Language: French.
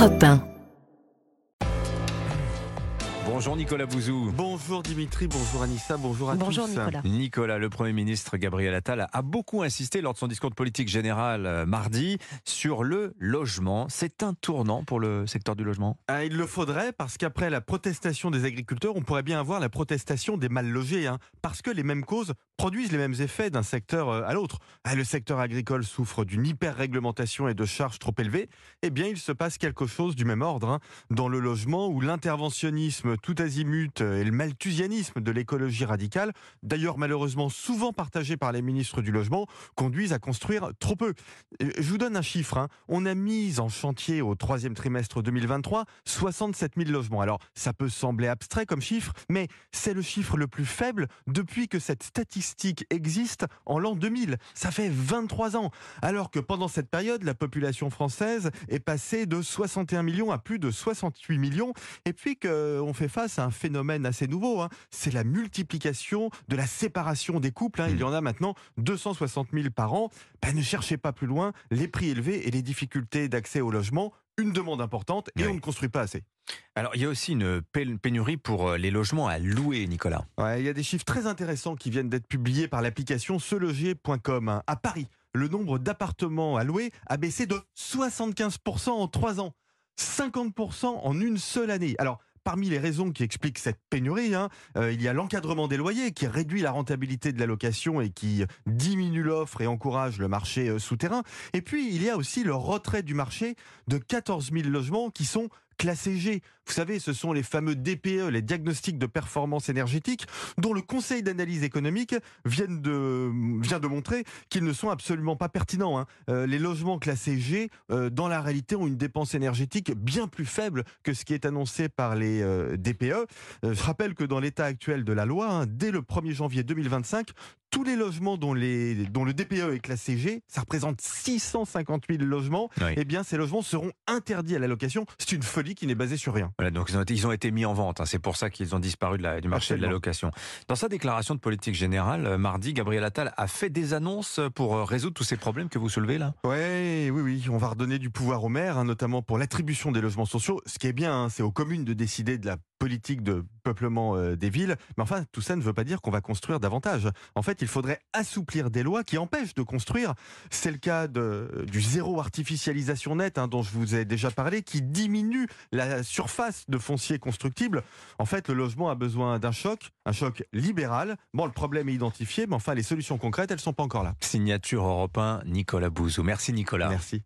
Europe 1. Bonjour Nicolas Bouzou. Bonjour Dimitri, bonjour Anissa, bonjour à Bonjour tous. Nicolas. Nicolas, le Premier ministre Gabriel Attal a beaucoup insisté lors de son discours de politique générale euh, mardi sur le logement. C'est un tournant pour le secteur du logement? Ah, il le faudrait parce qu'après la protestation des agriculteurs, on pourrait bien avoir la protestation des mal logés, hein, parce que les mêmes causes produisent les mêmes effets d'un secteur euh, à l'autre. Ah, le secteur agricole souffre d'une hyper-réglementation et de charges trop élevées. Eh bien, il se passe quelque chose du même ordre hein, dans le logement où l'interventionnisme tout azimut euh, et le malthusianisme de l'écologie radicale, d'ailleurs malheureusement souvent partagé par les ministres du logement, conduisent à construire trop peu. Euh, Je vous donne un chiffre. hein. On a mis en chantier au troisième trimestre 2023 67 000 logements. Alors, ça peut sembler abstrait comme chiffre, mais c'est le chiffre le plus faible depuis que cette statistique existe en l'an 2000. Ça fait 23 ans. Alors que pendant cette période, la population française est passée de 61 millions à plus de 68 millions. Et puis qu'on fait face à un phénomène assez nouveau. hein. C'est la multiplication de la séparation des couples. hein. Il y en a maintenant 260 000 par an. Ben, ne cherchez pas plus loin. Les prix élevés et les difficultés d'accès au logement, une demande importante et Oui. on ne construit pas assez. Alors, il y a aussi une pé- pénurie pour euh, les logements à louer, Nicolas. Ouais, il y a des chiffres très intéressants qui viennent d'être publiés par l'application seloger.com. hein. À Paris, le nombre d'appartements à louer a baissé de 75% en 3 ans, 50% en une seule année. Alors, Parmi les raisons qui expliquent cette pénurie, hein, euh, il y a l'encadrement des loyers qui réduit la rentabilité de la location et qui diminue l'offre et encourage le marché euh, souterrain. Et puis, il y a aussi le retrait du marché de 14 000 logements qui sont classés G. Vous savez, ce sont les fameux DPE, les diagnostics de performance énergétique, dont le Conseil d'analyse économique vient de montrer qu'ils ne sont absolument pas pertinents. hein. Euh, les logements classés G, euh, dans la réalité, ont une dépense énergétique bien plus faible que ce qui est annoncé par les euh, DPE. Je rappelle que dans l'état actuel de la loi, hein, dès le 1er janvier 2025, tous les logements dont, les, dont le DPE est classé G, ça représente 650 000 logements, Oui. eh bien ces logements seront interdits à la location. C'est une folie qui n'est basée sur rien. Voilà, donc ils ont été, ils ont été mis en vente. hein. C'est pour ça qu'ils ont disparu de la- du marché de la location. Dans sa déclaration de politique générale, euh, mardi, Gabriel Attal a fait des annonces pour euh, résoudre tous ces problèmes que vous soulevez là Ouais, oui, oui, on va redonner du pouvoir aux maires, hein, notamment pour l'attribution des logements sociaux. Ce qui est bien, hein, c'est aux communes de décider de la politique de peuplement euh, des villes. Mais enfin, tout ça ne veut pas dire qu'on va construire davantage. En fait, il faudrait assouplir des lois qui empêchent de construire. C'est le cas de, du zéro artificialisation nette, hein, dont je vous ai déjà parlé, qui diminue la surface de foncier constructible. En fait, le logement a besoin d'un choc, un choc libéral. Bon, le problème est identifié, mais enfin, les solutions concrètes, elles sont pas encore là. Signature Europe 1, Nicolas Bouzou. Merci Nicolas. Merci.